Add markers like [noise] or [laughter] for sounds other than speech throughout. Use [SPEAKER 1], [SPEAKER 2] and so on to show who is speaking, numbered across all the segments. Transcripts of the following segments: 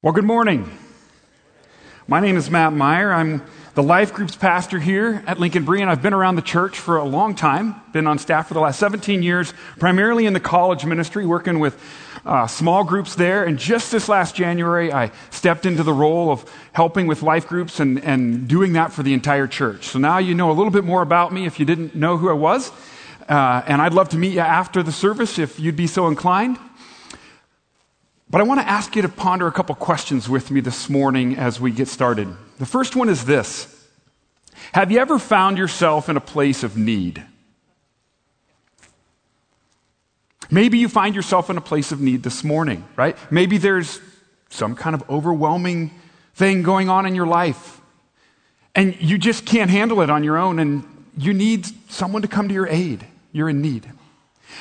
[SPEAKER 1] Well, good morning. My name is Matt Meyer. I'm the Life Group's pastor here at Lincoln Berean. I've been around the church for a long time, been on staff for the last 17 years, primarily in the college ministry, working with uh, small groups there. And just this last January, I stepped into the role of helping with life groups and, and doing that for the entire church. So now you know a little bit more about me if you didn't know who I was. Uh, and I'd love to meet you after the service if you'd be so inclined. But I want to ask you to ponder a couple questions with me this morning as we get started. The first one is this Have you ever found yourself in a place of need? Maybe you find yourself in a place of need this morning, right? Maybe there's some kind of overwhelming thing going on in your life, and you just can't handle it on your own, and you need someone to come to your aid. You're in need.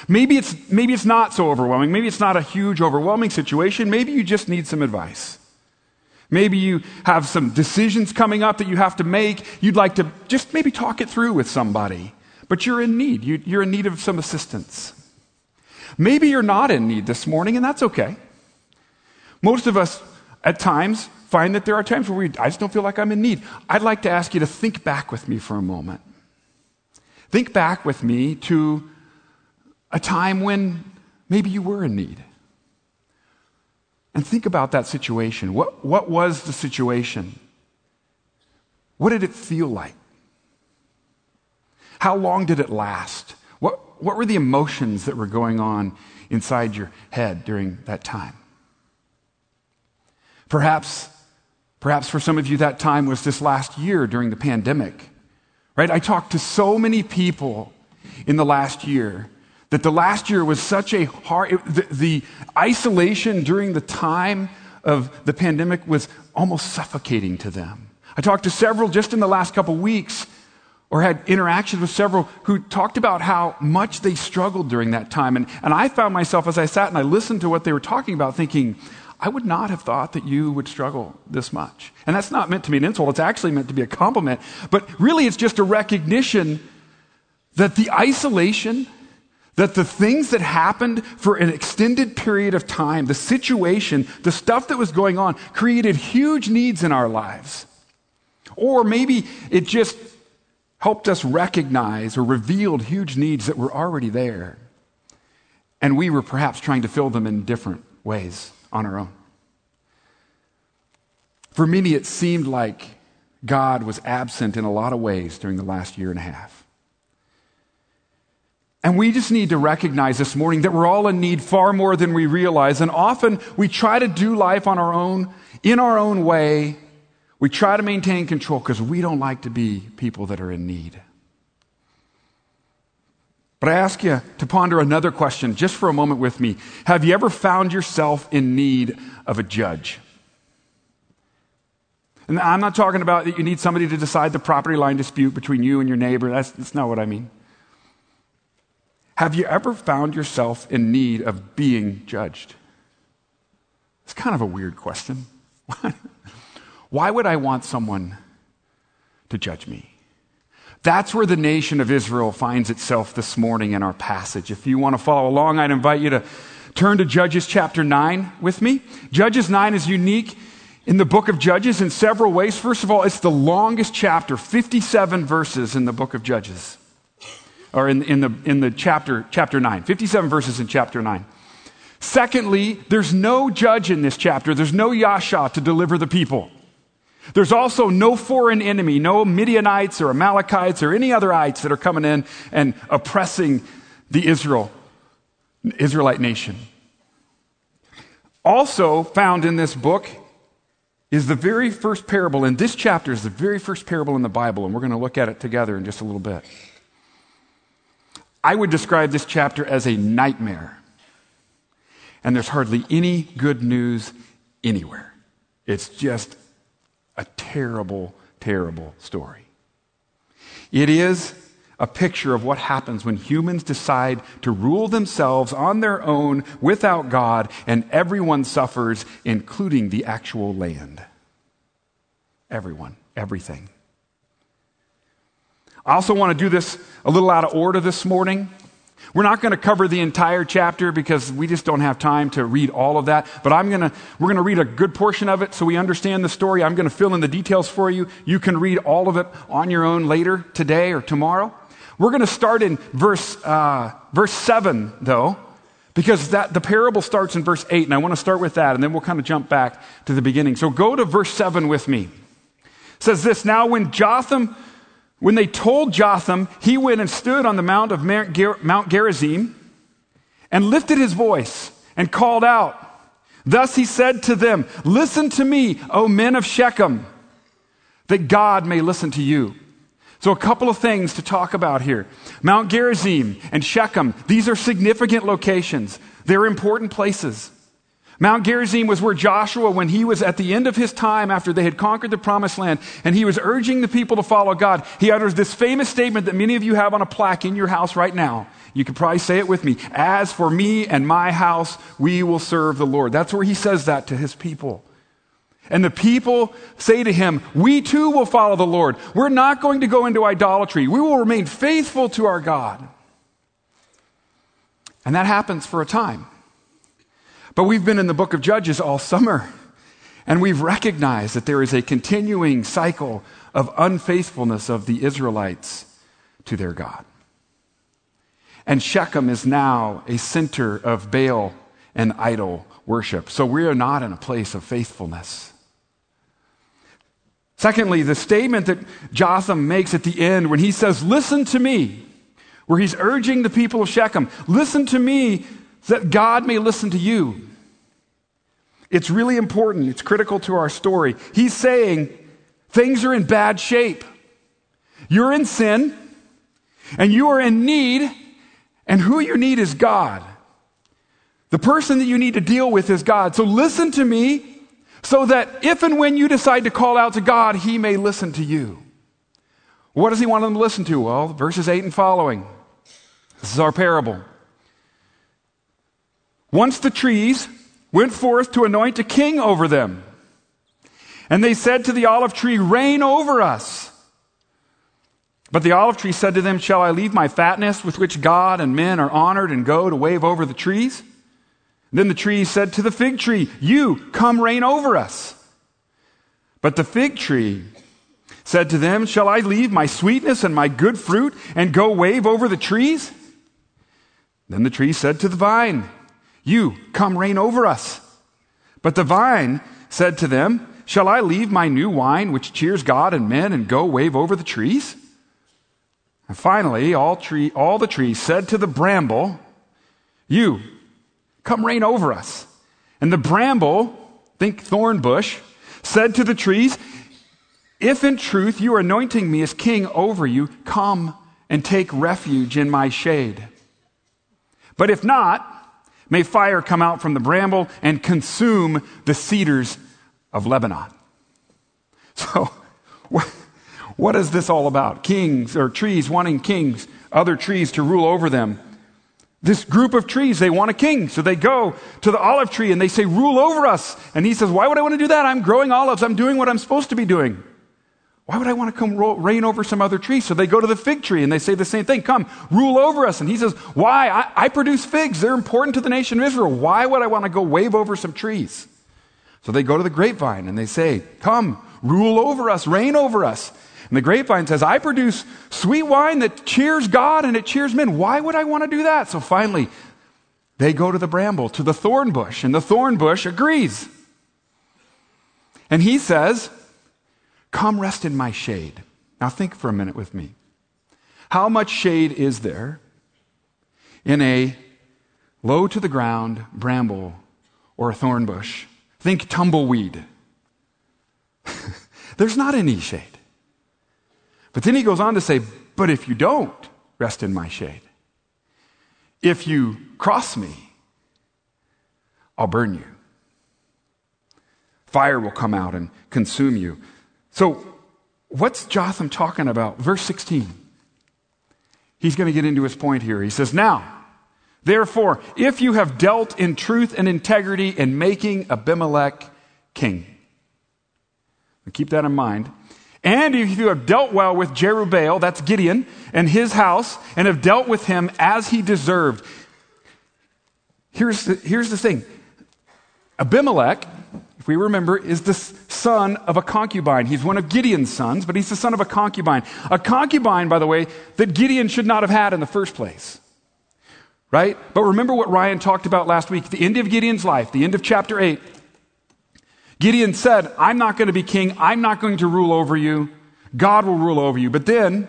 [SPEAKER 1] Maybe it's, maybe it's not so overwhelming. Maybe it's not a huge, overwhelming situation. Maybe you just need some advice. Maybe you have some decisions coming up that you have to make. You'd like to just maybe talk it through with somebody, but you're in need. You, you're in need of some assistance. Maybe you're not in need this morning, and that's okay. Most of us, at times, find that there are times where we, I just don't feel like I'm in need. I'd like to ask you to think back with me for a moment. Think back with me to a time when maybe you were in need. And think about that situation. What, what was the situation? What did it feel like? How long did it last? What, what were the emotions that were going on inside your head during that time? Perhaps, perhaps for some of you, that time was this last year during the pandemic. Right? I talked to so many people in the last year that the last year was such a hard, the, the isolation during the time of the pandemic was almost suffocating to them. I talked to several just in the last couple weeks or had interactions with several who talked about how much they struggled during that time. And, and I found myself as I sat and I listened to what they were talking about thinking, I would not have thought that you would struggle this much. And that's not meant to be an insult, it's actually meant to be a compliment. But really, it's just a recognition that the isolation that the things that happened for an extended period of time, the situation, the stuff that was going on, created huge needs in our lives. Or maybe it just helped us recognize or revealed huge needs that were already there. And we were perhaps trying to fill them in different ways on our own. For many, it seemed like God was absent in a lot of ways during the last year and a half. And we just need to recognize this morning that we're all in need far more than we realize. And often we try to do life on our own, in our own way. We try to maintain control because we don't like to be people that are in need. But I ask you to ponder another question just for a moment with me. Have you ever found yourself in need of a judge? And I'm not talking about that you need somebody to decide the property line dispute between you and your neighbor. That's, that's not what I mean. Have you ever found yourself in need of being judged? It's kind of a weird question. [laughs] Why would I want someone to judge me? That's where the nation of Israel finds itself this morning in our passage. If you want to follow along, I'd invite you to turn to Judges chapter 9 with me. Judges 9 is unique in the book of Judges in several ways. First of all, it's the longest chapter, 57 verses in the book of Judges or in, in, the, in the chapter, chapter 9, 57 verses in chapter 9. Secondly, there's no judge in this chapter. There's no Yasha to deliver the people. There's also no foreign enemy, no Midianites or Amalekites or any other ites that are coming in and oppressing the Israel, Israelite nation. Also found in this book is the very first parable, in this chapter is the very first parable in the Bible, and we're going to look at it together in just a little bit. I would describe this chapter as a nightmare. And there's hardly any good news anywhere. It's just a terrible, terrible story. It is a picture of what happens when humans decide to rule themselves on their own without God, and everyone suffers, including the actual land. Everyone, everything. I also want to do this a little out of order this morning. We're not going to cover the entire chapter because we just don't have time to read all of that. But I'm going to, we're going to read a good portion of it so we understand the story. I'm going to fill in the details for you. You can read all of it on your own later, today or tomorrow. We're going to start in verse, uh, verse 7, though, because that, the parable starts in verse 8, and I want to start with that, and then we'll kind of jump back to the beginning. So go to verse 7 with me. It says this Now, when Jotham when they told Jotham, he went and stood on the mount of Mount Gerizim and lifted his voice and called out. Thus he said to them, Listen to me, O men of Shechem, that God may listen to you. So, a couple of things to talk about here. Mount Gerizim and Shechem, these are significant locations. They're important places. Mount Gerizim was where Joshua, when he was at the end of his time after they had conquered the promised land, and he was urging the people to follow God, he utters this famous statement that many of you have on a plaque in your house right now. You could probably say it with me. As for me and my house, we will serve the Lord. That's where he says that to his people. And the people say to him, We too will follow the Lord. We're not going to go into idolatry. We will remain faithful to our God. And that happens for a time. But we've been in the book of Judges all summer, and we've recognized that there is a continuing cycle of unfaithfulness of the Israelites to their God. And Shechem is now a center of Baal and idol worship. So we are not in a place of faithfulness. Secondly, the statement that Jotham makes at the end when he says, Listen to me, where he's urging the people of Shechem, listen to me that God may listen to you. It's really important. It's critical to our story. He's saying things are in bad shape. You're in sin and you are in need, and who you need is God. The person that you need to deal with is God. So listen to me so that if and when you decide to call out to God, He may listen to you. What does He want them to listen to? Well, verses 8 and following. This is our parable. Once the trees went forth to anoint a king over them. And they said to the olive tree, Reign over us. But the olive tree said to them, Shall I leave my fatness with which God and men are honored and go to wave over the trees? then the tree said to the fig tree, You come reign over us. But the fig tree said to them, Shall I leave my sweetness and my good fruit and go wave over the trees? Then the tree said to the vine, you come reign over us. But the vine said to them, Shall I leave my new wine, which cheers God and men, and go wave over the trees? And finally, all, tree, all the trees said to the bramble, You, come reign over us. And the bramble, think thorn bush, said to the trees, If in truth you are anointing me as king over you, come and take refuge in my shade. But if not, May fire come out from the bramble and consume the cedars of Lebanon. [laughs] So, what is this all about? Kings or trees wanting kings, other trees to rule over them. This group of trees, they want a king. So they go to the olive tree and they say, Rule over us. And he says, Why would I want to do that? I'm growing olives. I'm doing what I'm supposed to be doing. Why would I want to come reign over some other tree? So they go to the fig tree and they say the same thing. Come, rule over us. And he says, Why? I, I, produce figs. They're important to the nation of Israel. Why would I want to go wave over some trees? So they go to the grapevine and they say, Come, rule over us, reign over us. And the grapevine says, I produce sweet wine that cheers God and it cheers men. Why would I want to do that? So finally, they go to the bramble, to the thorn bush, and the thorn bush agrees. And he says, Come rest in my shade. Now, think for a minute with me. How much shade is there in a low to the ground bramble or a thorn bush? Think tumbleweed. [laughs] There's not any shade. But then he goes on to say, But if you don't rest in my shade, if you cross me, I'll burn you. Fire will come out and consume you. So, what's Jotham talking about? Verse 16. He's going to get into his point here. He says, Now, therefore, if you have dealt in truth and integrity in making Abimelech king, keep that in mind, and if you have dealt well with Jerubbaal, that's Gideon, and his house, and have dealt with him as he deserved. Here's the, here's the thing Abimelech, we remember, is the son of a concubine. He's one of Gideon's sons, but he's the son of a concubine. A concubine, by the way, that Gideon should not have had in the first place. Right? But remember what Ryan talked about last week the end of Gideon's life, the end of chapter 8. Gideon said, I'm not going to be king. I'm not going to rule over you. God will rule over you. But then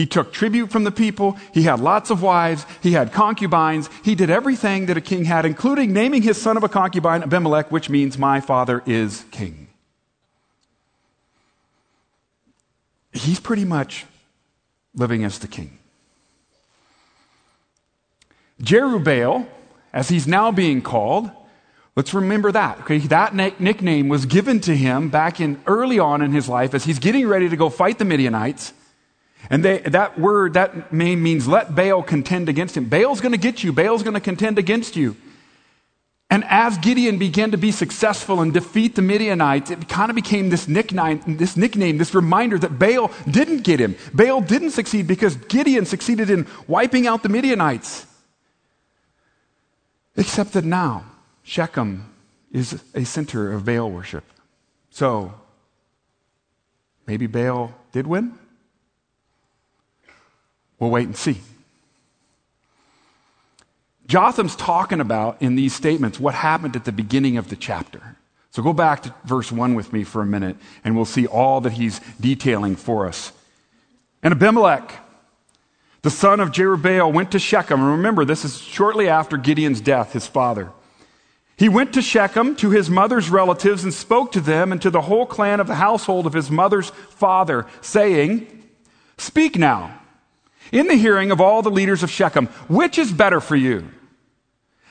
[SPEAKER 1] he took tribute from the people. He had lots of wives. He had concubines. He did everything that a king had, including naming his son of a concubine, Abimelech, which means my father is king. He's pretty much living as the king. Jerubbaal, as he's now being called, Let's remember that. Okay, that nickname was given to him back in early on in his life as he's getting ready to go fight the Midianites. And they, that word, that name means let Baal contend against him. Baal's going to get you. Baal's going to contend against you. And as Gideon began to be successful and defeat the Midianites, it kind of became this nickname, this nickname, this reminder that Baal didn't get him. Baal didn't succeed because Gideon succeeded in wiping out the Midianites. Except that now, Shechem is a center of Baal worship. So, maybe Baal did win? We'll wait and see. Jotham's talking about in these statements what happened at the beginning of the chapter. So go back to verse 1 with me for a minute, and we'll see all that he's detailing for us. And Abimelech, the son of Jerubbaal, went to Shechem. And remember, this is shortly after Gideon's death, his father. He went to Shechem to his mother's relatives and spoke to them and to the whole clan of the household of his mother's father, saying, Speak now, in the hearing of all the leaders of Shechem, which is better for you?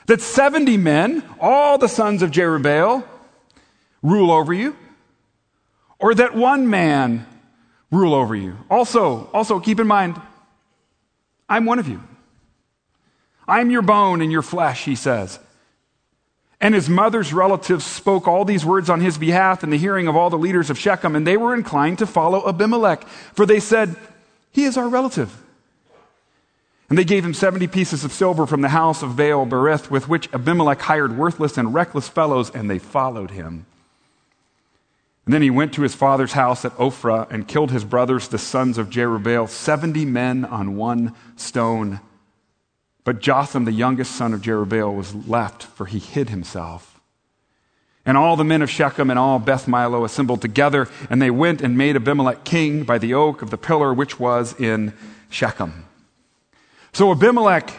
[SPEAKER 1] That 70 men, all the sons of Jerubbaal, rule over you? Or that one man rule over you? Also, also keep in mind, I'm one of you. I'm your bone and your flesh, he says. And his mother's relatives spoke all these words on his behalf in the hearing of all the leaders of Shechem, and they were inclined to follow Abimelech, for they said, He is our relative. And they gave him 70 pieces of silver from the house of Baal Berith, with which Abimelech hired worthless and reckless fellows, and they followed him. And then he went to his father's house at Ophrah and killed his brothers, the sons of Jerubbaal, 70 men on one stone. But Jotham, the youngest son of Jerubbaal, was left, for he hid himself. And all the men of Shechem and all Beth Millo assembled together, and they went and made Abimelech king by the oak of the pillar which was in Shechem. So Abimelech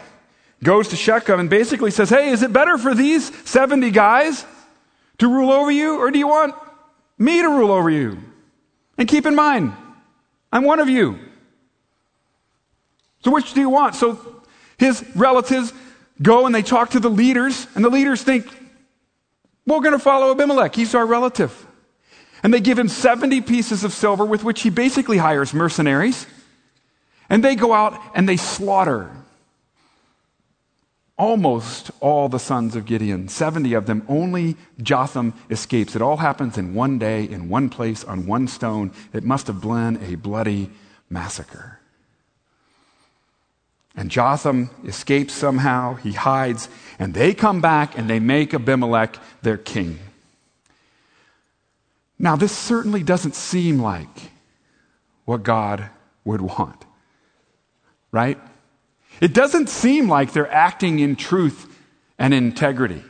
[SPEAKER 1] goes to Shechem and basically says, Hey, is it better for these 70 guys to rule over you, or do you want me to rule over you? And keep in mind, I'm one of you. So which do you want? So his relatives go and they talk to the leaders, and the leaders think, we're going to follow Abimelech. He's our relative. And they give him 70 pieces of silver with which he basically hires mercenaries. And they go out and they slaughter almost all the sons of Gideon, 70 of them. Only Jotham escapes. It all happens in one day, in one place, on one stone. It must have been a bloody massacre. And Jotham escapes somehow, he hides, and they come back and they make Abimelech their king. Now, this certainly doesn't seem like what God would want, right? It doesn't seem like they're acting in truth and integrity,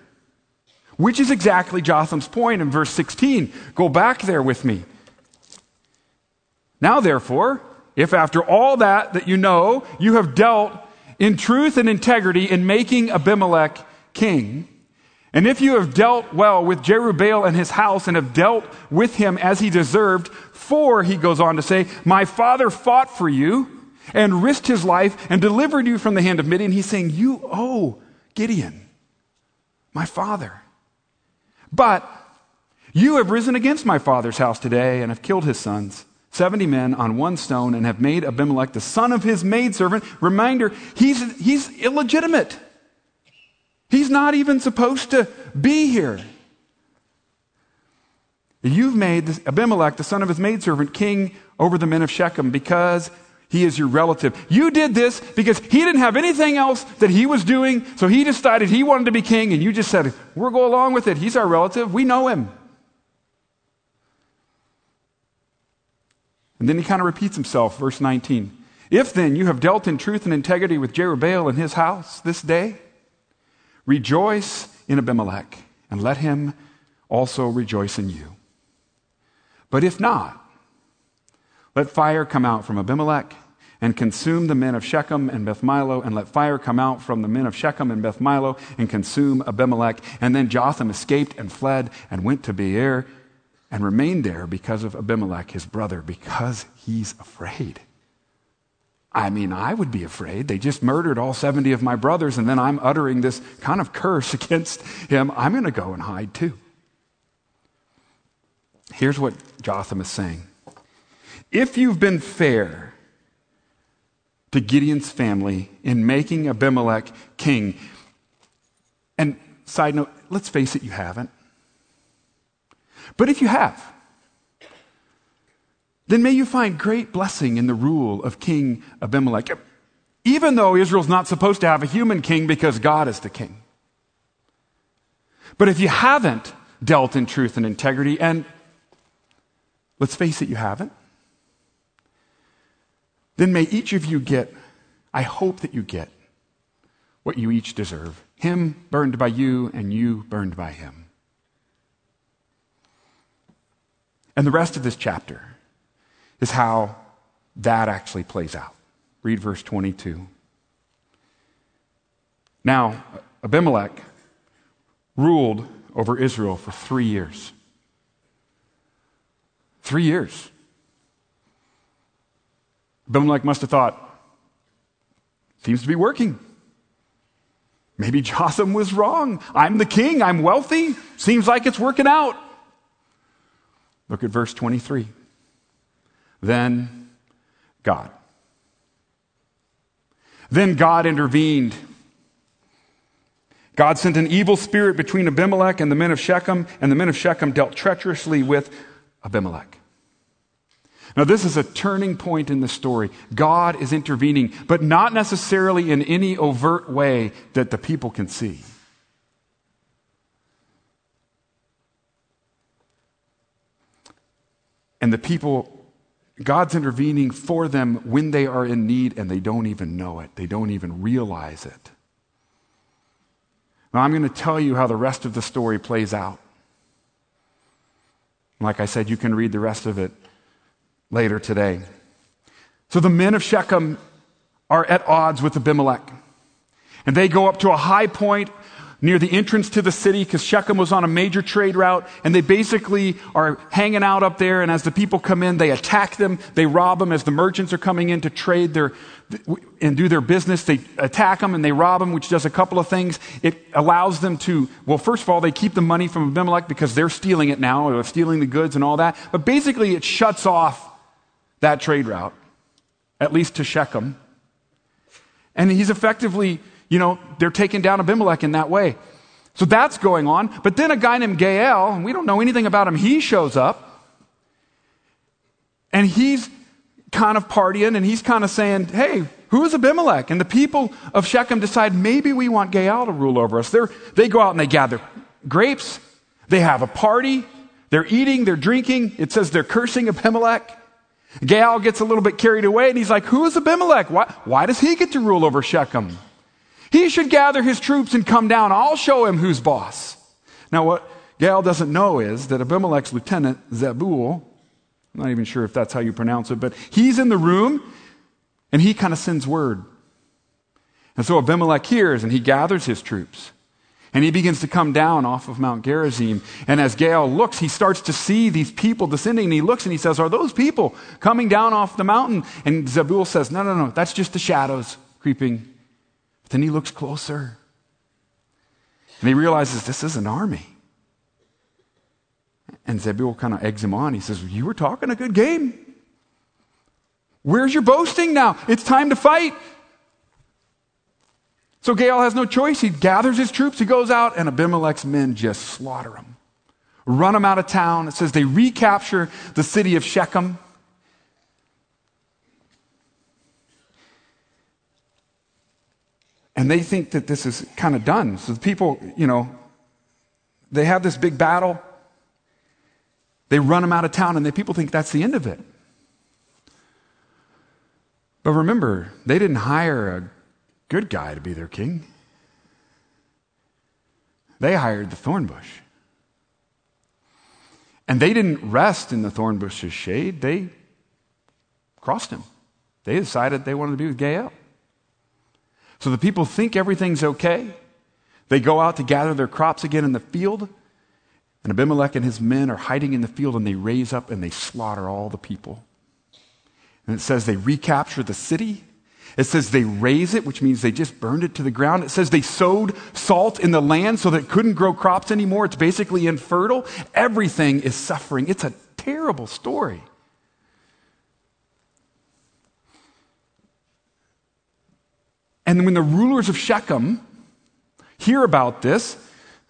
[SPEAKER 1] which is exactly Jotham's point in verse 16. Go back there with me. Now, therefore, if after all that that you know, you have dealt in truth and integrity in making Abimelech king, and if you have dealt well with Jerubbaal and his house and have dealt with him as he deserved, for, he goes on to say, my father fought for you and risked his life and delivered you from the hand of Midian, he's saying, you owe Gideon, my father. But you have risen against my father's house today and have killed his sons. 70 men on one stone and have made Abimelech the son of his maidservant. Reminder, he's, he's illegitimate. He's not even supposed to be here. You've made Abimelech, the son of his maidservant, king over the men of Shechem because he is your relative. You did this because he didn't have anything else that he was doing, so he decided he wanted to be king, and you just said, We'll go along with it. He's our relative. We know him. And then he kind of repeats himself, verse 19. If then you have dealt in truth and integrity with Jerubbaal and his house this day, rejoice in Abimelech, and let him also rejoice in you. But if not, let fire come out from Abimelech and consume the men of Shechem and Beth Millo, and let fire come out from the men of Shechem and Beth Millo and consume Abimelech. And then Jotham escaped and fled and went to Beer and remained there because of Abimelech, his brother, because he's afraid. I mean, I would be afraid. They just murdered all 70 of my brothers, and then I'm uttering this kind of curse [laughs] against him. I'm going to go and hide too. Here's what Jotham is saying If you've been fair to Gideon's family in making Abimelech king, and side note, let's face it, you haven't. But if you have, then may you find great blessing in the rule of King Abimelech, even though Israel's not supposed to have a human king because God is the king. But if you haven't dealt in truth and integrity, and let's face it, you haven't, then may each of you get, I hope that you get, what you each deserve. Him burned by you, and you burned by him. And the rest of this chapter is how that actually plays out. Read verse 22. Now, Abimelech ruled over Israel for three years. Three years. Abimelech must have thought, seems to be working. Maybe Jotham was wrong. I'm the king. I'm wealthy. Seems like it's working out. Look at verse 23. Then God. Then God intervened. God sent an evil spirit between Abimelech and the men of Shechem, and the men of Shechem dealt treacherously with Abimelech. Now, this is a turning point in the story. God is intervening, but not necessarily in any overt way that the people can see. And the people, God's intervening for them when they are in need and they don't even know it, they don't even realize it. Now, I'm going to tell you how the rest of the story plays out. Like I said, you can read the rest of it later today. So the men of Shechem are at odds with Abimelech. And they go up to a high point near the entrance to the city because Shechem was on a major trade route and they basically are hanging out up there and as the people come in they attack them they rob them as the merchants are coming in to trade there and do their business they attack them and they rob them which does a couple of things it allows them to well first of all they keep the money from Abimelech because they're stealing it now or stealing the goods and all that but basically it shuts off that trade route at least to Shechem and he's effectively you know, they're taking down Abimelech in that way. So that's going on. But then a guy named Gaal, and we don't know anything about him, he shows up. And he's kind of partying and he's kind of saying, hey, who is Abimelech? And the people of Shechem decide maybe we want Gaal to rule over us. They're, they go out and they gather grapes. They have a party. They're eating, they're drinking. It says they're cursing Abimelech. Gaal gets a little bit carried away and he's like, who is Abimelech? Why, why does he get to rule over Shechem? He should gather his troops and come down. I'll show him who's boss. Now, what Gaal doesn't know is that Abimelech's lieutenant, Zebul, I'm not even sure if that's how you pronounce it, but he's in the room and he kind of sends word. And so Abimelech hears and he gathers his troops. And he begins to come down off of Mount Gerizim. And as Gaal looks, he starts to see these people descending. And he looks and he says, Are those people coming down off the mountain? And Zebul says, No, no, no, that's just the shadows creeping But then he looks closer and he realizes this is an army. And Zebul kind of eggs him on. He says, You were talking a good game. Where's your boasting now? It's time to fight. So Gaal has no choice. He gathers his troops, he goes out, and Abimelech's men just slaughter him. run them out of town. It says they recapture the city of Shechem. And they think that this is kind of done. So the people, you know, they have this big battle. They run them out of town, and the people think that's the end of it. But remember, they didn't hire a good guy to be their king. They hired the thorn bush. And they didn't rest in the thorn bush's shade, they crossed him. They decided they wanted to be with Gaal. So the people think everything's okay. They go out to gather their crops again in the field. And Abimelech and his men are hiding in the field and they raise up and they slaughter all the people. And it says they recapture the city. It says they raze it, which means they just burned it to the ground. It says they sowed salt in the land so that it couldn't grow crops anymore. It's basically infertile. Everything is suffering. It's a terrible story. And when the rulers of Shechem hear about this,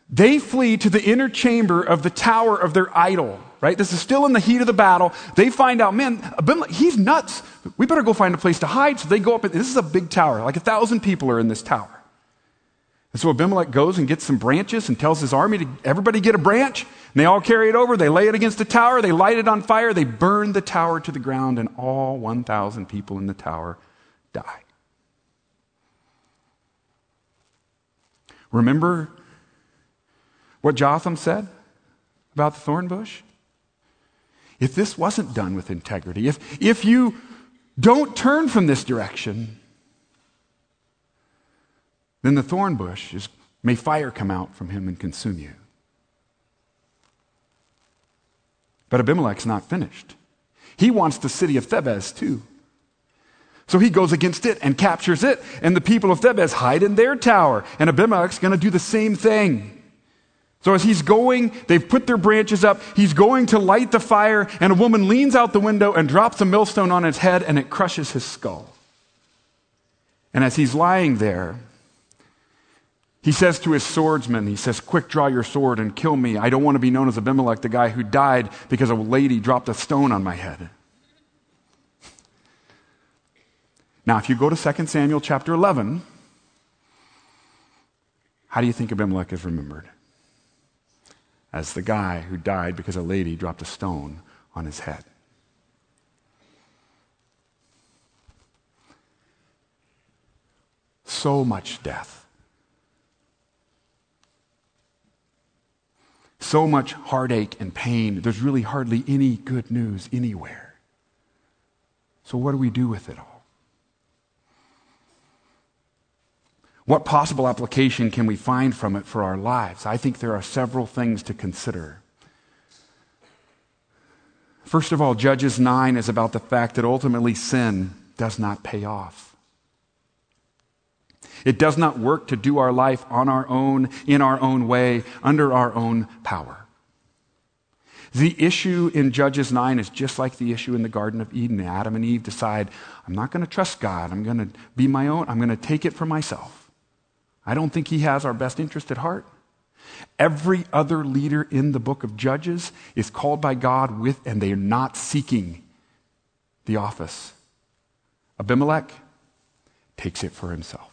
[SPEAKER 1] they flee to the inner chamber of the tower of their idol, right? This is still in the heat of the battle. They find out, man, Abimelech, he's nuts. We better go find a place to hide. So they go up. This is a big tower. Like a thousand people are in this tower. And so Abimelech goes and gets some branches and tells his army to everybody get a branch. And they all carry it over. They lay it against the tower. They light it on fire. They burn the tower to the ground, and all 1,000 people in the tower die. Remember what Jotham said about the thorn bush? If this wasn't done with integrity, if, if you don't turn from this direction, then the thorn bush is, may fire come out from him and consume you. But Abimelech's not finished. He wants the city of Thebez too. So he goes against it and captures it, and the people of Thebez hide in their tower. And Abimelech's going to do the same thing. So as he's going, they've put their branches up. He's going to light the fire, and a woman leans out the window and drops a millstone on his head, and it crushes his skull. And as he's lying there, he says to his swordsman, he says, Quick, draw your sword and kill me. I don't want to be known as Abimelech, the guy who died because a lady dropped a stone on my head. Now, if you go to 2 Samuel chapter 11, how do you think Abimelech is remembered? As the guy who died because a lady dropped a stone on his head. So much death. So much heartache and pain. There's really hardly any good news anywhere. So, what do we do with it all? What possible application can we find from it for our lives? I think there are several things to consider. First of all, Judges 9 is about the fact that ultimately sin does not pay off. It does not work to do our life on our own, in our own way, under our own power. The issue in Judges 9 is just like the issue in the Garden of Eden. Adam and Eve decide, I'm not going to trust God. I'm going to be my own. I'm going to take it for myself. I don't think he has our best interest at heart. Every other leader in the book of Judges is called by God with, and they are not seeking the office. Abimelech takes it for himself.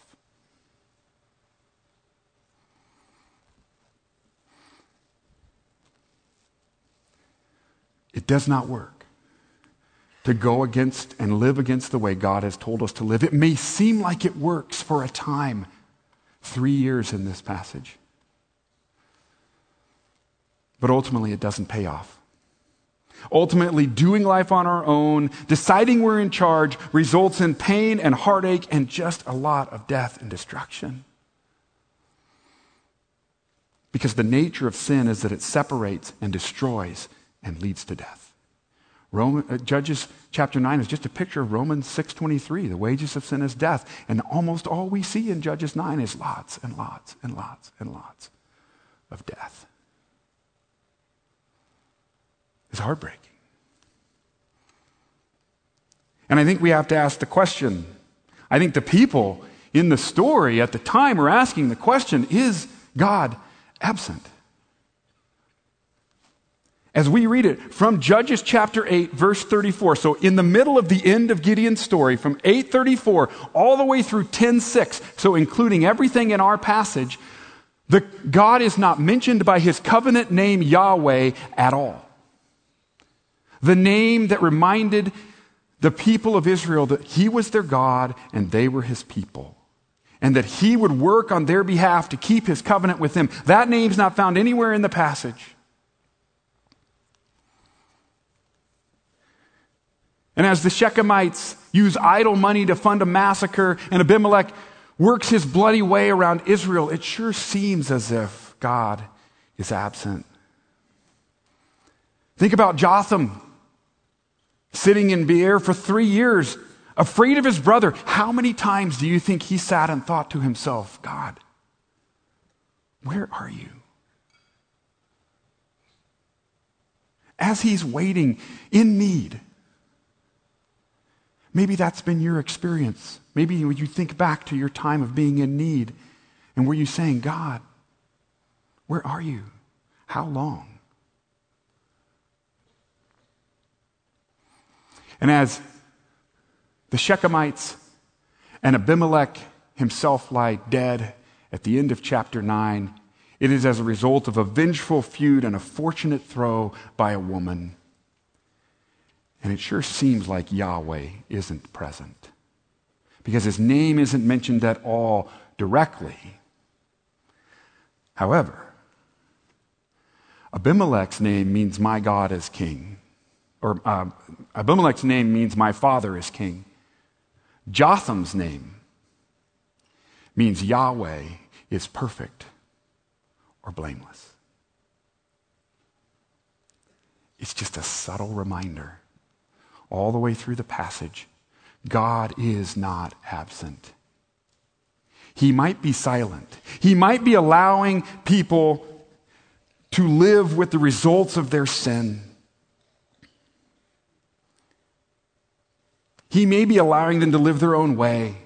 [SPEAKER 1] It does not work to go against and live against the way God has told us to live. It may seem like it works for a time Three years in this passage. But ultimately, it doesn't pay off. Ultimately, doing life on our own, deciding we're in charge, results in pain and heartache and just a lot of death and destruction. Because the nature of sin is that it separates and destroys and leads to death. Roman, uh, Judges chapter 9 is just a picture of Romans 6.23. The wages of sin is death. And almost all we see in Judges 9 is lots and lots and lots and lots of death. It's heartbreaking. And I think we have to ask the question. I think the people in the story at the time are asking the question is God absent? As we read it from Judges chapter 8, verse 34. So, in the middle of the end of Gideon's story, from 834 all the way through 10:6, so including everything in our passage, the, God is not mentioned by his covenant name Yahweh at all. The name that reminded the people of Israel that he was their God and they were his people. And that he would work on their behalf to keep his covenant with them. That name's not found anywhere in the passage. And as the Shechemites use idol money to fund a massacre, and Abimelech works his bloody way around Israel, it sure seems as if God is absent. Think about Jotham sitting in Beer for three years, afraid of his brother. How many times do you think he sat and thought to himself, God, where are you? As he's waiting in need, Maybe that's been your experience. Maybe when you think back to your time of being in need and were you saying, God, where are you? How long? And as the Shechemites and Abimelech himself lie dead at the end of chapter 9, it is as a result of a vengeful feud and a fortunate throw by a woman. And it sure seems like Yahweh isn't present because his name isn't mentioned at all directly. However, Abimelech's name means my God is king. Or uh, Abimelech's name means my father is king. Jotham's name means Yahweh is perfect or blameless. It's just a subtle reminder all the way through the passage, God is not absent. He might be silent. He might be allowing people to live with the results of their sin. He may be allowing them to live their own way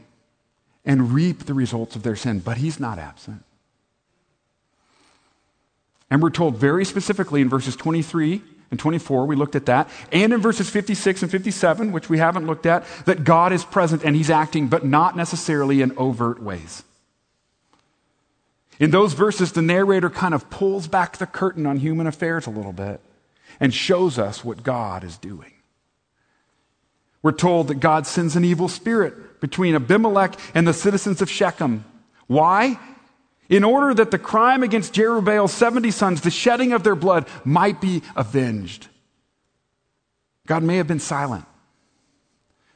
[SPEAKER 1] and reap the results of their sin, but He's not absent. And we're told very specifically in verses 23 and 24, we looked at that. And in verses 56 and 57, which we haven't looked at, that God is present and he's acting, but not necessarily in overt ways. In those verses, the narrator kind of pulls back the curtain on human affairs a little bit and shows us what God is doing. We're told that God sends an evil spirit between Abimelech and the citizens of Shechem. Why? In order that the crime against Jerubbaal's 70 sons, the shedding of their blood, might be avenged. God may have been silent,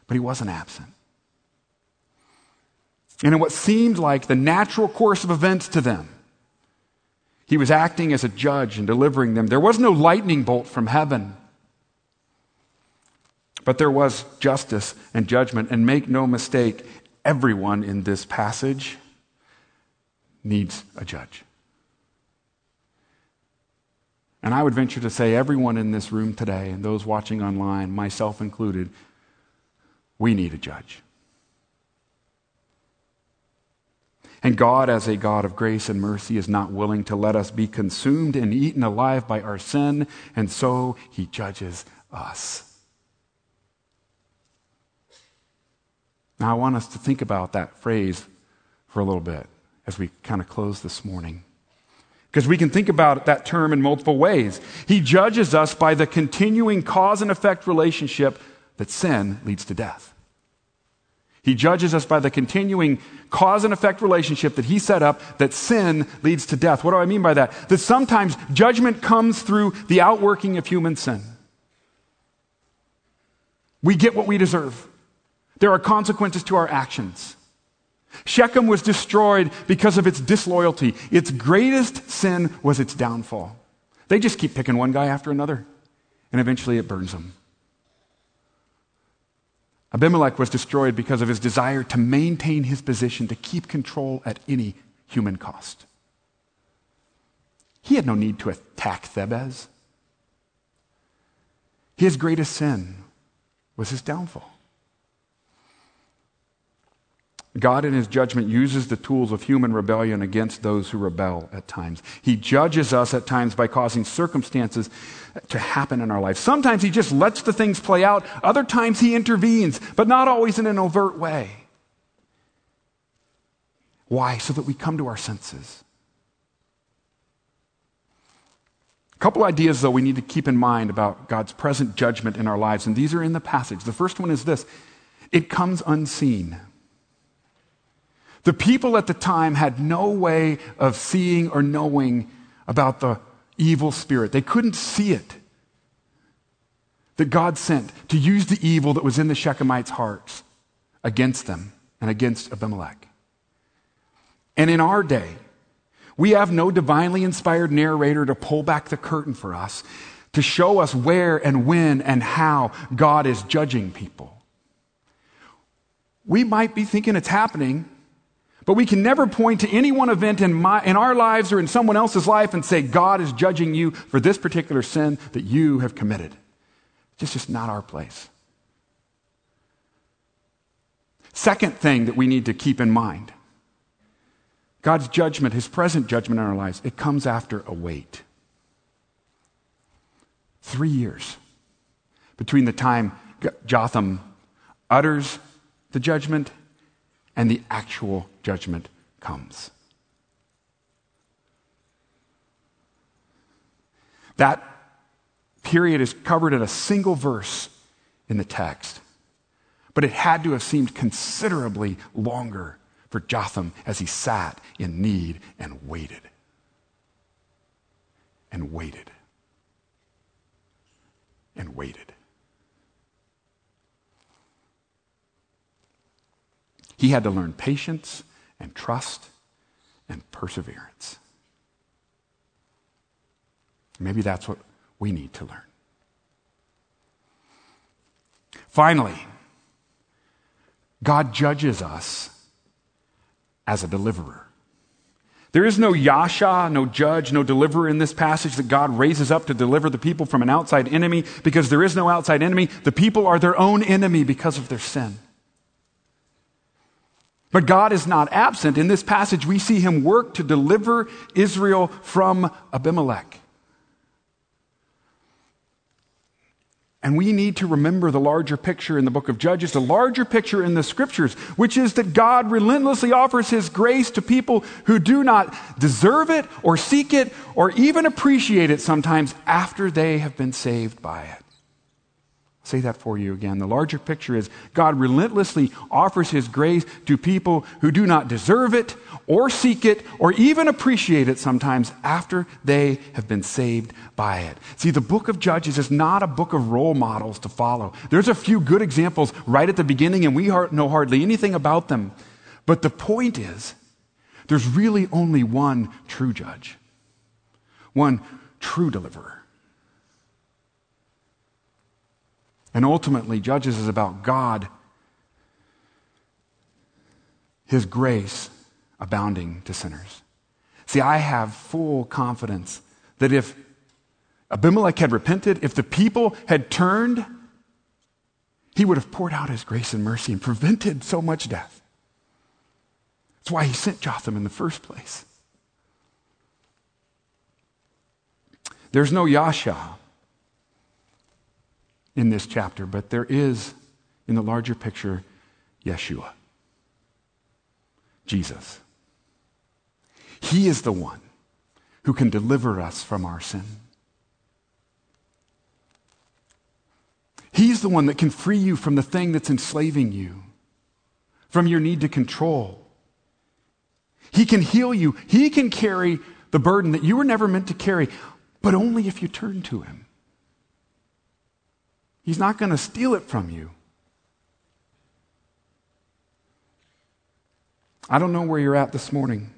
[SPEAKER 1] but he wasn't absent. And in what seemed like the natural course of events to them, he was acting as a judge and delivering them. There was no lightning bolt from heaven, but there was justice and judgment. And make no mistake, everyone in this passage needs a judge. And I would venture to say, everyone in this room today, and those watching online, myself included, we need a judge. And God, as a God of grace and mercy, is not willing to let us be consumed and eaten alive by our sin, and so he judges us. Now, I want us to think about that phrase for a little bit as we kind of close this morning. Because we can think about that term in multiple ways. He judges us by the continuing cause and effect relationship that sin leads to death. He judges us by the continuing cause and effect relationship that he set up that sin leads to death. What do I mean by that? That sometimes judgment comes through the outworking of human sin. We get what we deserve. There are consequences to our actions. Shechem was destroyed because of its disloyalty. Its greatest sin was its downfall. They just keep picking one guy after another, and eventually it burns them. Abimelech was destroyed because of his desire to maintain his position, to keep control at any human cost. He had no need to attack Thebez. His greatest sin was his downfall. God, in his judgment, uses the tools of human rebellion against those who rebel at times. He judges us at times by causing circumstances to happen in our life. Sometimes he just lets the things play out, other times he intervenes, but not always in an overt way. Why? So that we come to our senses. A couple ideas, though, we need to keep in mind about God's present judgment in our lives, and these are in the passage. The first one is this it comes unseen. The people at the time had no way of seeing or knowing about the evil spirit, they couldn't see it that God sent to use the evil that was in the Shechemites' hearts against them and against Abimelech. And in our day, we have no divinely inspired narrator to pull back the curtain for us, to show us where and when and how God is judging people. We might be thinking it's happening, but we can never point to any one event in, my, in our lives or in someone else's life and say, God is judging you for this particular sin that you have committed. It's just not our place. Second thing that we need to keep in mind God's judgment, his present judgment in our lives, it comes after a wait. Three years between the time Jotham utters the judgment and the actual judgment comes. That period is covered in a single verse in the text, but it had to have seemed considerably longer for Jotham as he sat in need and waited. And waited. And waited. He had to learn patience and trust and perseverance. Maybe that's what we need to learn. Finally, God judges us as a deliverer. There is no Yasha, no judge, no deliverer in this passage that God raises up to deliver the people from an outside enemy because there is no outside enemy. The people are their own enemy because of their sin. But God is not absent. In this passage, we see him work to deliver Israel from Abimelech. And we need to remember the larger picture in the book of Judges, the larger picture in the scriptures, which is that God relentlessly offers his grace to people who do not deserve it or seek it or even appreciate it sometimes after they have been saved by it say that for you again. The larger picture is God relentlessly offers his grace to people who do not deserve it or seek it or even appreciate it sometimes after they have been saved by it. See, the book of Judges is not a book of role models to follow. There's a few good examples right at the beginning, and we know hardly anything about them. But the point is, there's really only one true judge, one true deliverer. And ultimately, Judges is about God, His grace abounding to sinners. See, I have full confidence that if Abimelech had repented, if the people had turned, he would have poured out his grace and mercy and prevented so much death. That's why he sent Jotham in the first place. There's no Yasha in this chapter, but there is, in the larger picture, Yeshua, Jesus. He is the one who can deliver us from our sin. He's the one that can free you from the thing that's enslaving you, from your need to control. He can heal you. He can carry the burden that you were never meant to carry, but only if you turn to Him. He's not going to steal it from you. I don't know where you're at this morning.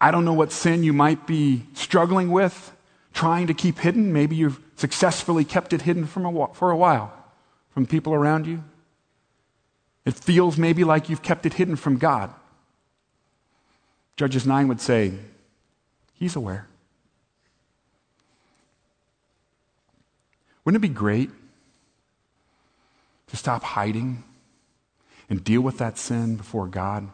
[SPEAKER 1] I don't know what sin you might be struggling with, trying to keep hidden. Maybe you've successfully kept it hidden from a, for a while from people around you. It feels maybe like you've kept it hidden from God. Judges 9 would say, He's aware. Wouldn't it be great to stop hiding and deal with that sin before God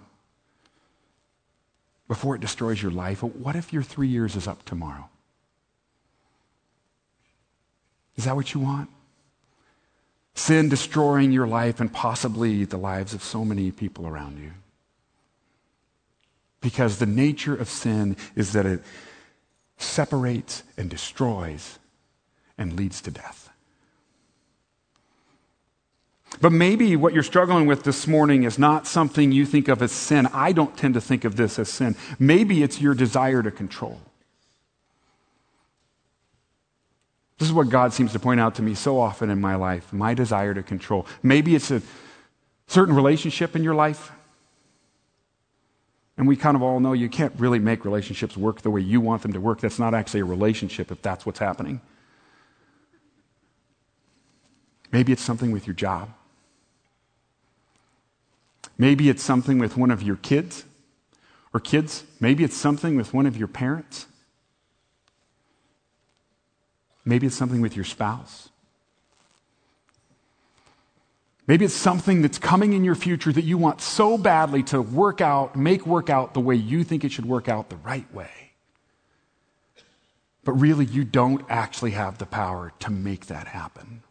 [SPEAKER 1] before it destroys your life. What if your three years is up tomorrow? Is that what you want? Sin destroying your life and possibly the lives of so many people around you. Because the nature of sin is that it separates and destroys and leads to death. But maybe what you're struggling with this morning is not something you think of as sin. I don't tend to think of this as sin. Maybe it's your desire to control. This is what God seems to point out to me so often in my life my desire to control. Maybe it's a certain relationship in your life. And we kind of all know you can't really make relationships work the way you want them to work. That's not actually a relationship if that's what's happening. Maybe it's something with your job. Maybe it's something with one of your kids or kids. Maybe it's something with one of your parents. Maybe it's something with your spouse. Maybe it's something that's coming in your future that you want so badly to work out, make work out the way you think it should work out the right way. But really, you don't actually have the power to make that happen.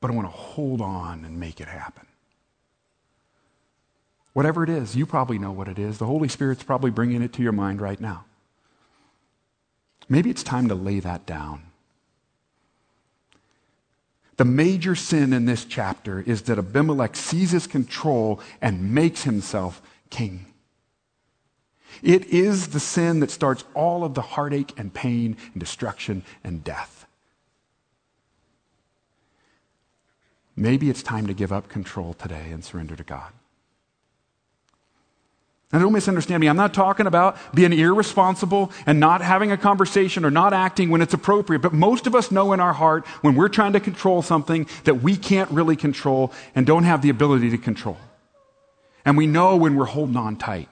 [SPEAKER 1] But I want to hold on and make it happen. Whatever it is, you probably know what it is. The Holy Spirit's probably bringing it to your mind right now. Maybe it's time to lay that down. The major sin in this chapter is that Abimelech seizes control and makes himself king. It is the sin that starts all of the heartache and pain and destruction and death. Maybe it's time to give up control today and surrender to God. Now, don't misunderstand me. I'm not talking about being irresponsible and not having a conversation or not acting when it's appropriate. But most of us know in our heart when we're trying to control something that we can't really control and don't have the ability to control. And we know when we're holding on tight.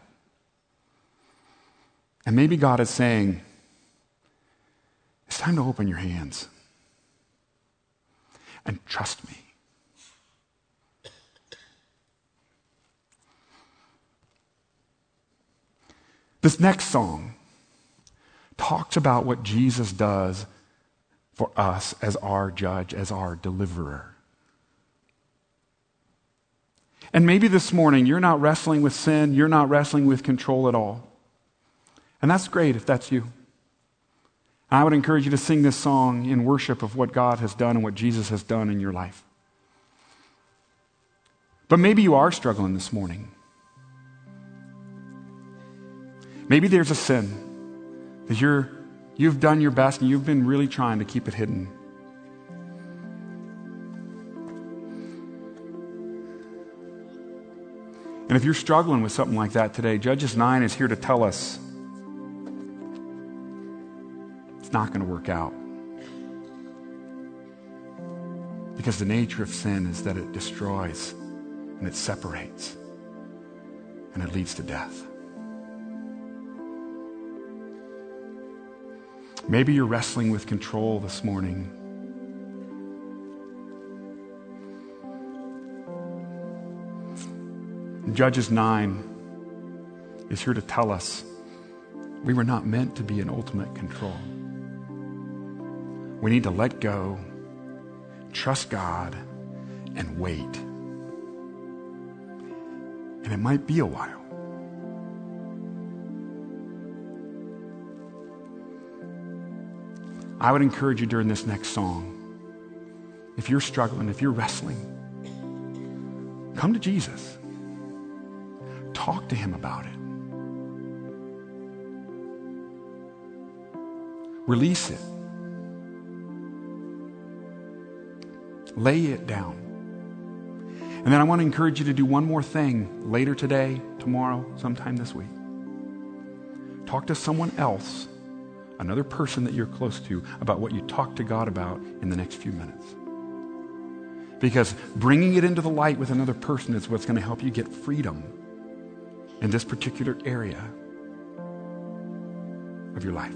[SPEAKER 1] And maybe God is saying, it's time to open your hands and trust me. This next song talks about what Jesus does for us as our judge, as our deliverer. And maybe this morning you're not wrestling with sin, you're not wrestling with control at all. And that's great if that's you. And I would encourage you to sing this song in worship of what God has done and what Jesus has done in your life. But maybe you are struggling this morning. Maybe there's a sin that you're, you've done your best and you've been really trying to keep it hidden. And if you're struggling with something like that today, Judges 9 is here to tell us it's not going to work out. Because the nature of sin is that it destroys and it separates and it leads to death. Maybe you're wrestling with control this morning. Judges 9 is here to tell us we were not meant to be in ultimate control. We need to let go, trust God, and wait. And it might be a while. I would encourage you during this next song, if you're struggling, if you're wrestling, come to Jesus. Talk to him about it. Release it. Lay it down. And then I want to encourage you to do one more thing later today, tomorrow, sometime this week. Talk to someone else another person that you're close to about what you talk to God about in the next few minutes. Because bringing it into the light with another person is what's going to help you get freedom in this particular area of your life.